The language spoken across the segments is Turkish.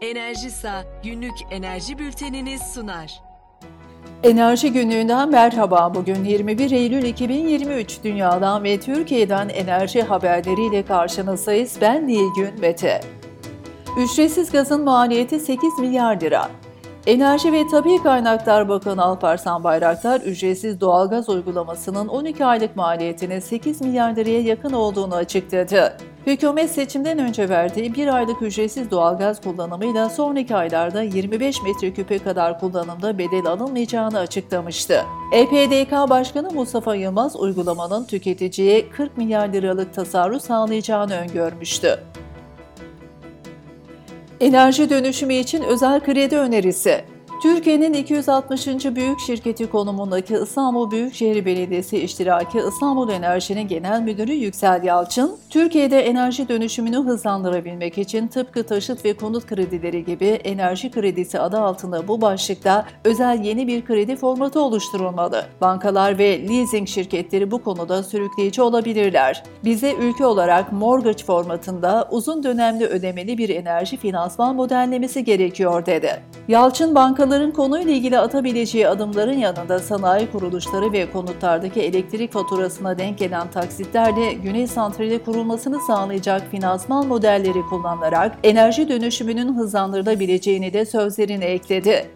Enerjisa günlük enerji bülteniniz sunar. Enerji günlüğünden merhaba. Bugün 21 Eylül 2023 Dünyadan ve Türkiye'den enerji haberleriyle karşınızdayız. Ben Nilgün Mete. Ücretsiz gazın maliyeti 8 milyar lira. Enerji ve Tabi Kaynaklar Bakanı Alparslan Bayraktar, ücretsiz doğalgaz uygulamasının 12 aylık maliyetinin 8 milyar liraya yakın olduğunu açıkladı. Hükümet seçimden önce verdiği bir aylık ücretsiz doğalgaz kullanımıyla sonraki aylarda 25 metreküpe kadar kullanımda bedel alınmayacağını açıklamıştı. EPDK Başkanı Mustafa Yılmaz uygulamanın tüketiciye 40 milyar liralık tasarruf sağlayacağını öngörmüştü. Enerji dönüşümü için özel kredi önerisi. Türkiye'nin 260. büyük şirketi konumundaki İstanbul Büyükşehir Belediyesi iştiraki İstanbul Enerji'nin Genel Müdürü Yüksel Yalçın, Türkiye'de enerji dönüşümünü hızlandırabilmek için tıpkı taşıt ve konut kredileri gibi enerji kredisi adı altında bu başlıkta özel yeni bir kredi formatı oluşturulmalı. Bankalar ve leasing şirketleri bu konuda sürükleyici olabilirler. Bize ülke olarak mortgage formatında uzun dönemli ödemeli bir enerji finansman modellemesi gerekiyor dedi. Yalçın banka Bankaların konuyla ilgili atabileceği adımların yanında sanayi kuruluşları ve konutlardaki elektrik faturasına denk gelen taksitlerle Güney Santrali kurulmasını sağlayacak finansman modelleri kullanılarak enerji dönüşümünün hızlandırılabileceğini de sözlerine ekledi.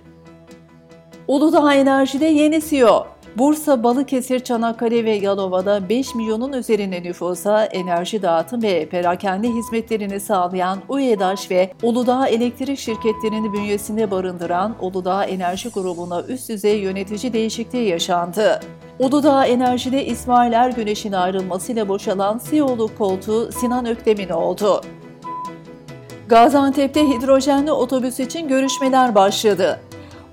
Uludağ Enerji'de yeni CEO Bursa, Balıkesir, Çanakkale ve Yalova'da 5 milyonun üzerinde nüfusa enerji dağıtım ve perakende hizmetlerini sağlayan UEDAŞ ve Uludağ Elektrik şirketlerini bünyesinde barındıran Uludağ Enerji grubuna üst düzey yönetici değişikliği yaşandı. Uludağ Enerji'de İsmail Ergüneş'in ayrılmasıyla boşalan CEO'luk koltuğu Sinan Öktem'in oldu. Gaziantep'te hidrojenli otobüs için görüşmeler başladı.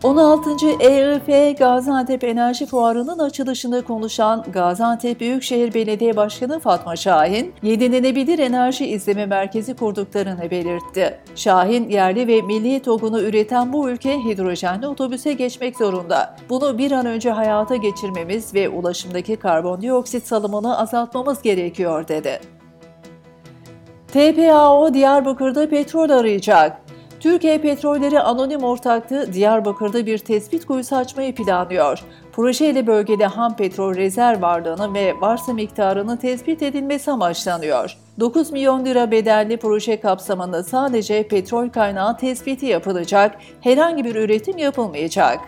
16. EIF Gaziantep Enerji Fuarı'nın açılışında konuşan Gaziantep Büyükşehir Belediye Başkanı Fatma Şahin, yenilenebilir enerji izleme merkezi kurduklarını belirtti. Şahin, yerli ve milli togunu üreten bu ülke hidrojenli otobüse geçmek zorunda. Bunu bir an önce hayata geçirmemiz ve ulaşımdaki karbondioksit salımını azaltmamız gerekiyor dedi. TPAO Diyarbakır'da petrol arayacak. Türkiye Petrolleri Anonim Ortaklığı Diyarbakır'da bir tespit kuyusu açmayı planlıyor. Projeyle bölgede ham petrol rezerv varlığını ve varsa miktarının tespit edilmesi amaçlanıyor. 9 milyon lira bedelli proje kapsamında sadece petrol kaynağı tespiti yapılacak, herhangi bir üretim yapılmayacak.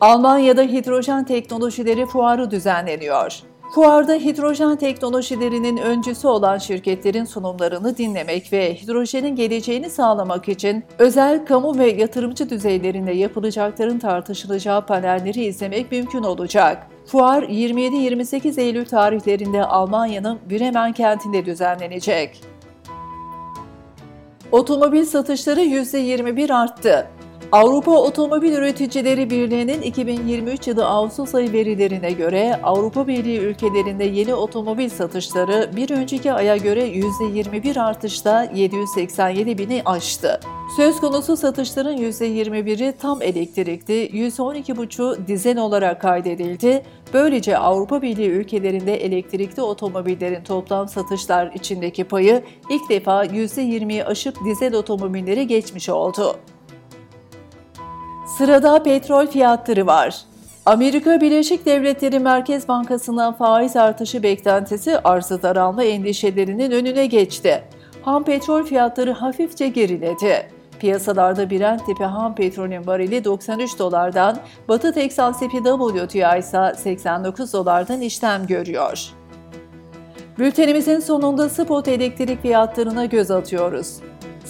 Almanya'da hidrojen teknolojileri fuarı düzenleniyor. Fuarda hidrojen teknolojilerinin öncüsü olan şirketlerin sunumlarını dinlemek ve hidrojenin geleceğini sağlamak için özel, kamu ve yatırımcı düzeylerinde yapılacakların tartışılacağı panelleri izlemek mümkün olacak. Fuar 27-28 Eylül tarihlerinde Almanya'nın Bremen kentinde düzenlenecek. Otomobil satışları %21 arttı. Avrupa Otomobil Üreticileri Birliği'nin 2023 yılı Ağustos ayı verilerine göre Avrupa Birliği ülkelerinde yeni otomobil satışları bir önceki aya göre %21 artışla 787 bini aştı. Söz konusu satışların %21'i tam elektrikli, %12,5'u dizel olarak kaydedildi. Böylece Avrupa Birliği ülkelerinde elektrikli otomobillerin toplam satışlar içindeki payı ilk defa %20'yi aşıp dizel otomobilleri geçmiş oldu. Sırada petrol fiyatları var. Amerika Birleşik Devletleri Merkez Bankası'ndan faiz artışı beklentisi arzı daralma endişelerinin önüne geçti. Ham petrol fiyatları hafifçe geriledi. Piyasalarda Brent tipi ham petrolün varili 93 dolardan, Batı Teksas tipi WTI ise 89 dolardan işlem görüyor. Bültenimizin sonunda spot elektrik fiyatlarına göz atıyoruz.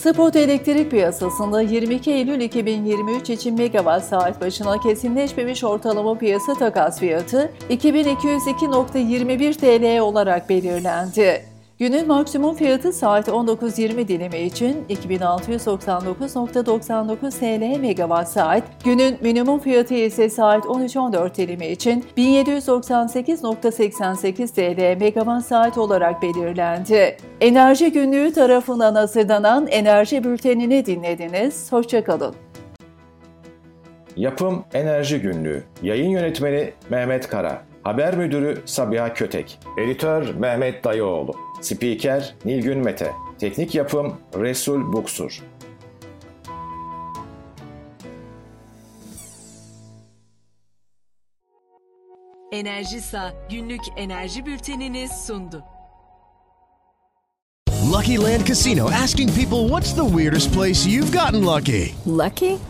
Spot elektrik piyasasında 22 Eylül 2023 için megawatt saat başına kesinleşmemiş ortalama piyasa takas fiyatı 2202.21 TL olarak belirlendi. Günün maksimum fiyatı saat 19.20 dilimi için 2699.99 TL megawatt saat, günün minimum fiyatı ise saat 13.14 dilimi için 1798.88 TL megawatt saat olarak belirlendi. Enerji Günlüğü tarafından hazırlanan enerji bültenini dinlediniz. Hoşçakalın. Yapım Enerji Günlüğü. Yayın Yönetmeni Mehmet Kara. Haber Müdürü Sabiha Kötek. Editör Mehmet Dayıoğlu. Spiker Nilgün Mete. Teknik Yapım Resul Buksur. Enerjisa günlük enerji bültenini sundu. Lucky Land Casino asking people what's the weirdest place you've gotten lucky? Lucky?